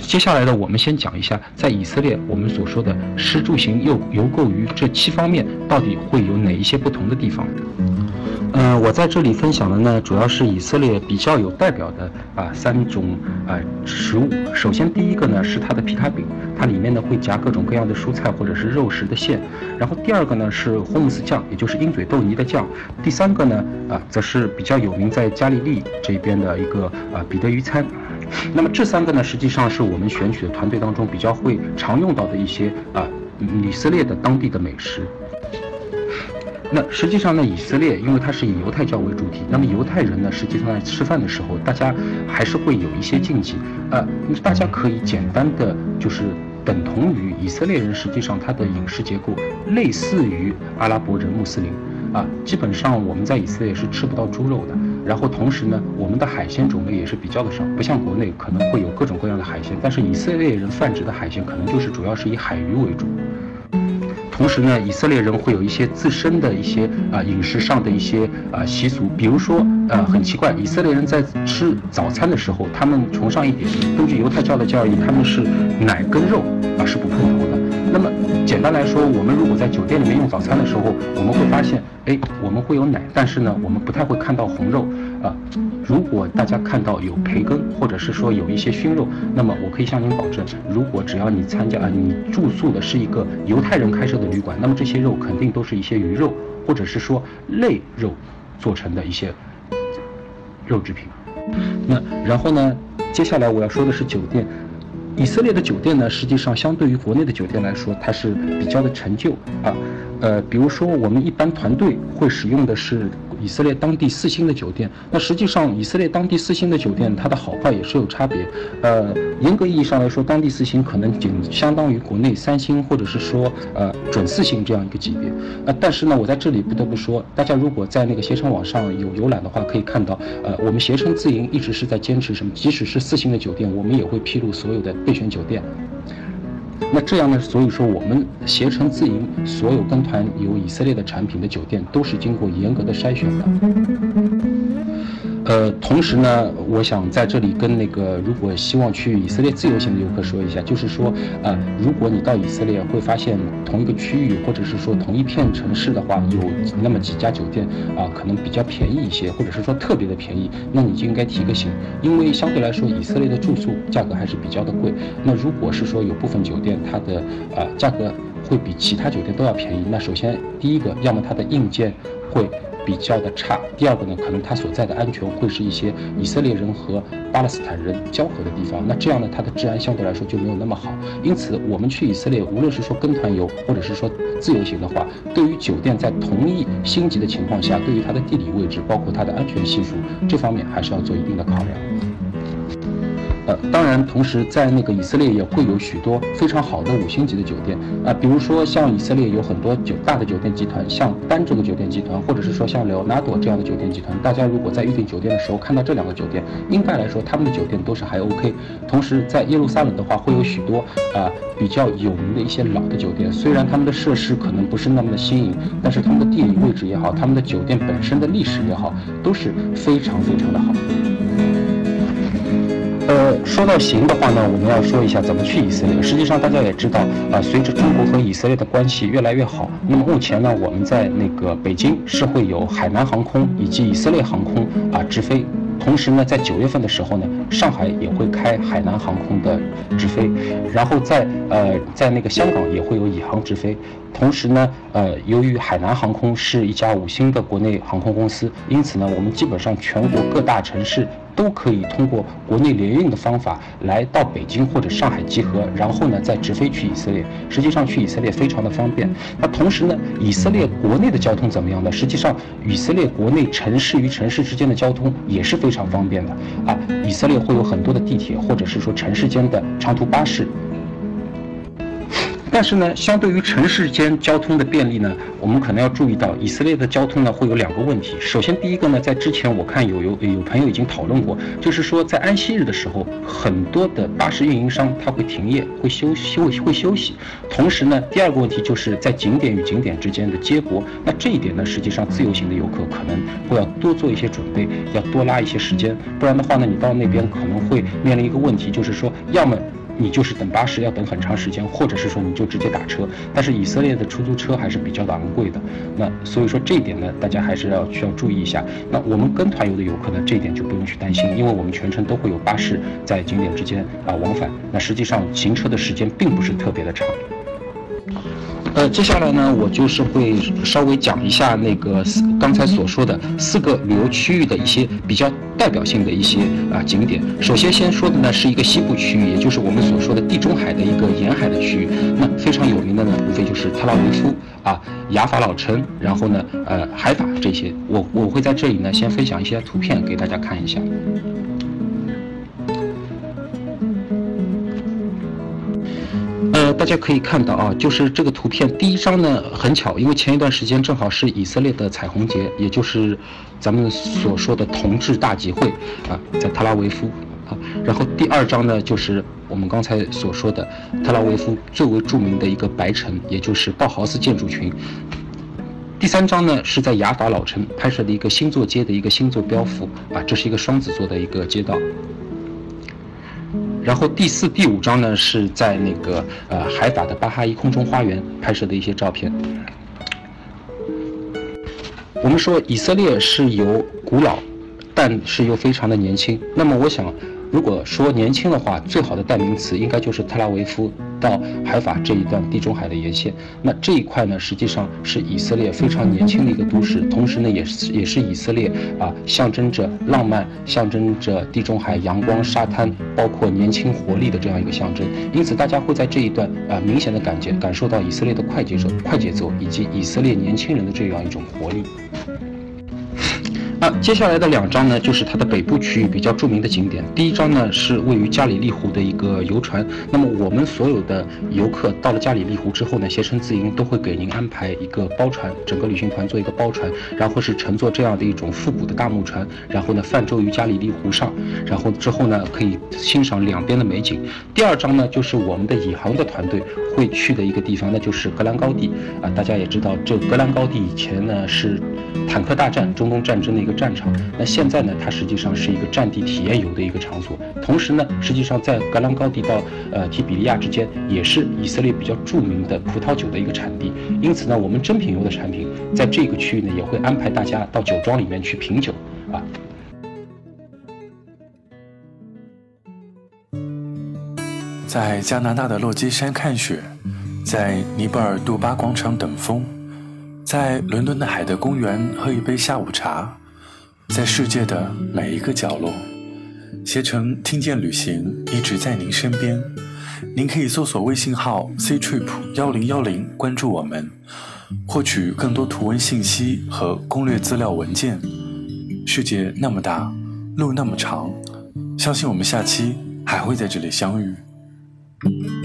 接下来呢，我们先讲一下，在以色列我们所说的吃住行又游购娱这七方面，到底会有哪一些不同的地方？嗯，我在这里分享的呢，主要是以色列比较有代表的啊三种啊食物。首先第一个呢是它的皮塔饼，它里面呢会夹各种各样的蔬菜或者是肉食的馅。然后第二个呢是霍姆斯酱，也就是鹰嘴豆泥的酱。第三个呢啊则是比较有名在加利利这边的一个啊彼得鱼餐。那么这三个呢，实际上是我们选取的团队当中比较会常用到的一些啊以色列的当地的美食。那实际上呢，以色列因为它是以犹太教为主体，那么犹太人呢，实际上在吃饭的时候，大家还是会有一些禁忌。呃，大家可以简单的就是等同于以色列人，实际上他的饮食结构类似于阿拉伯人、穆斯林。啊，基本上我们在以色列是吃不到猪肉的。然后同时呢，我们的海鲜种类也是比较的少，不像国内可能会有各种各样的海鲜，但是以色列人泛指的海鲜可能就是主要是以海鱼为主。同时呢，以色列人会有一些自身的一些啊饮食上的一些啊习俗，比如说呃很奇怪，以色列人在吃早餐的时候，他们崇尚一点，根据犹太教的教义，他们是奶跟肉啊是不碰头的。那么简单来说，我们如果在酒店里面用早餐的时候，我们会发现，哎，我们会有奶，但是呢，我们不太会看到红肉啊。如果大家看到有培根，或者是说有一些熏肉，那么我可以向您保证，如果只要你参加啊，你住宿的是一个犹太人开设的旅馆，那么这些肉肯定都是一些鱼肉，或者是说类肉做成的一些肉制品。那然后呢，接下来我要说的是酒店。以色列的酒店呢，实际上相对于国内的酒店来说，它是比较的陈旧啊。呃，比如说我们一般团队会使用的是。以色列当地四星的酒店，那实际上以色列当地四星的酒店，它的好坏也是有差别。呃，严格意义上来说，当地四星可能仅相当于国内三星或者是说呃准四星这样一个级别。呃，但是呢，我在这里不得不说，大家如果在那个携程网上有浏览的话，可以看到，呃，我们携程自营一直是在坚持什么？即使是四星的酒店，我们也会披露所有的备选酒店。那这样呢？所以说，我们携程自营所有跟团有以色列的产品的酒店，都是经过严格的筛选的。呃，同时呢，我想在这里跟那个如果希望去以色列自由行的游客说一下，就是说，呃，如果你到以色列会发现同一个区域或者是说同一片城市的话，有那么几家酒店啊，可能比较便宜一些，或者是说特别的便宜，那你就应该提个醒，因为相对来说以色列的住宿价格还是比较的贵。那如果是说有部分酒店它的呃价格会比其他酒店都要便宜，那首先第一个，要么它的硬件会。比较的差。第二个呢，可能它所在的安全会是一些以色列人和巴勒斯坦人交合的地方。那这样呢，它的治安相对来说就没有那么好。因此，我们去以色列，无论是说跟团游，或者是说自由行的话，对于酒店在同一星级的情况下，对于它的地理位置，包括它的安全系数这方面，还是要做一定的考量。呃，当然，同时在那个以色列也会有许多非常好的五星级的酒店啊，比如说像以色列有很多酒大的酒店集团，像丹这个酒店集团，或者是说像 Leonardo 这样的酒店集团，大家如果在预订酒店的时候看到这两个酒店，应该来说他们的酒店都是还 OK。同时在耶路撒冷的话，会有许多啊比较有名的一些老的酒店，虽然他们的设施可能不是那么的新颖，但是他们的地理位置也好，他们的酒店本身的历史也好，都是非常非常的好。呃，说到行的话呢，我们要说一下怎么去以色列。实际上，大家也知道，啊，随着中国和以色列的关系越来越好，那么目前呢，我们在那个北京是会有海南航空以及以色列航空啊直飞。同时呢，在九月份的时候呢，上海也会开海南航空的直飞，然后在呃在那个香港也会有以航直飞。同时呢，呃，由于海南航空是一家五星的国内航空公司，因此呢，我们基本上全国各大城市。都可以通过国内联运的方法来到北京或者上海集合，然后呢再直飞去以色列。实际上去以色列非常的方便。那同时呢，以色列国内的交通怎么样呢？实际上，以色列国内城市与城市之间的交通也是非常方便的啊。以色列会有很多的地铁，或者是说城市间的长途巴士。但是呢，相对于城市间交通的便利呢，我们可能要注意到，以色列的交通呢会有两个问题。首先，第一个呢，在之前我看有有有朋友已经讨论过，就是说在安息日的时候，很多的巴士运营商他会停业，会休休会休息。同时呢，第二个问题就是在景点与景点之间的接驳。那这一点呢，实际上自由行的游客可能会要多做一些准备，要多拉一些时间，不然的话呢，你到那边可能会面临一个问题，就是说要么。你就是等巴士要等很长时间，或者是说你就直接打车。但是以色列的出租车还是比较的昂贵的，那所以说这一点呢，大家还是要需要注意一下。那我们跟团游的游客呢，这一点就不用去担心，因为我们全程都会有巴士在景点之间啊往返。那实际上行车的时间并不是特别的长。呃，接下来呢，我就是会稍微讲一下那个四刚才所说的四个旅游区域的一些比较代表性的一些啊景点。首先先说的呢是一个西部区域，也就是我们所说的地中海的一个沿海的区域。那非常有名的呢，无非就是特拉维夫啊、雅法老城，然后呢，呃，海法这些。我我会在这里呢先分享一些图片给大家看一下。呃，大家可以看到啊，就是这个图片第一张呢，很巧，因为前一段时间正好是以色列的彩虹节，也就是咱们所说的同志大集会啊，在特拉维夫啊。然后第二张呢，就是我们刚才所说的特拉维夫最为著名的一个白城，也就是鲍豪斯建筑群。第三张呢，是在雅法老城拍摄的一个星座街的一个星座标幅啊，这是一个双子座的一个街道。然后第四、第五张呢，是在那个呃海法的巴哈伊空中花园拍摄的一些照片。我们说以色列是由古老，但是又非常的年轻。那么我想。如果说年轻的话，最好的代名词应该就是特拉维夫到海法这一段地中海的沿线。那这一块呢，实际上是以色列非常年轻的一个都市，同时呢，也是也是以色列啊，象征着浪漫，象征着地中海阳光、沙滩，包括年轻活力的这样一个象征。因此，大家会在这一段啊，明显的感觉感受到以色列的快节奏、快节奏，以及以色列年轻人的这样一种活力。那接下来的两张呢，就是它的北部区域比较著名的景点。第一张呢是位于加里利湖的一个游船。那么我们所有的游客到了加里利湖之后呢，携程自营都会给您安排一个包船，整个旅行团做一个包船，然后是乘坐这样的一种复古的大木船，然后呢泛舟于加里利湖上，然后之后呢可以欣赏两边的美景。第二张呢就是我们的以航的团队会去的一个地方，那就是格兰高地啊。大家也知道，这格兰高地以前呢是坦克大战、中东战争的。一个战场，那现在呢，它实际上是一个战地体验游的一个场所。同时呢，实际上在格兰高地到呃提比利亚之间，也是以色列比较著名的葡萄酒的一个产地。因此呢，我们珍品游的产品在这个区域呢，也会安排大家到酒庄里面去品酒啊。在加拿大的落基山看雪，在尼泊尔杜巴广场等风。在伦敦的海德公园喝一杯下午茶，在世界的每一个角落，携程听见旅行一直在您身边。您可以搜索微信号 c trip 幺零幺零关注我们，获取更多图文信息和攻略资料文件。世界那么大，路那么长，相信我们下期还会在这里相遇。Thank you.